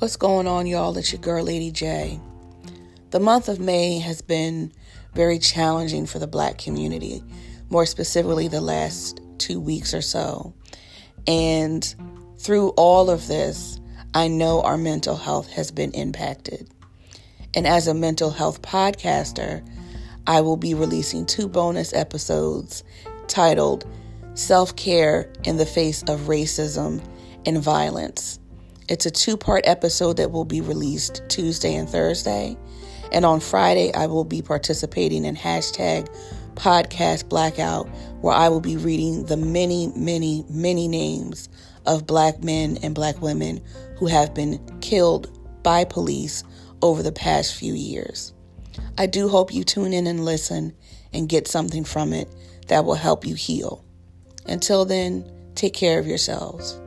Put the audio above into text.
What's going on, y'all? It's your girl, Lady J. The month of May has been very challenging for the black community, more specifically, the last two weeks or so. And through all of this, I know our mental health has been impacted. And as a mental health podcaster, I will be releasing two bonus episodes titled Self Care in the Face of Racism and Violence. It's a two part episode that will be released Tuesday and Thursday. And on Friday, I will be participating in hashtag podcast blackout, where I will be reading the many, many, many names of black men and black women who have been killed by police over the past few years. I do hope you tune in and listen and get something from it that will help you heal. Until then, take care of yourselves.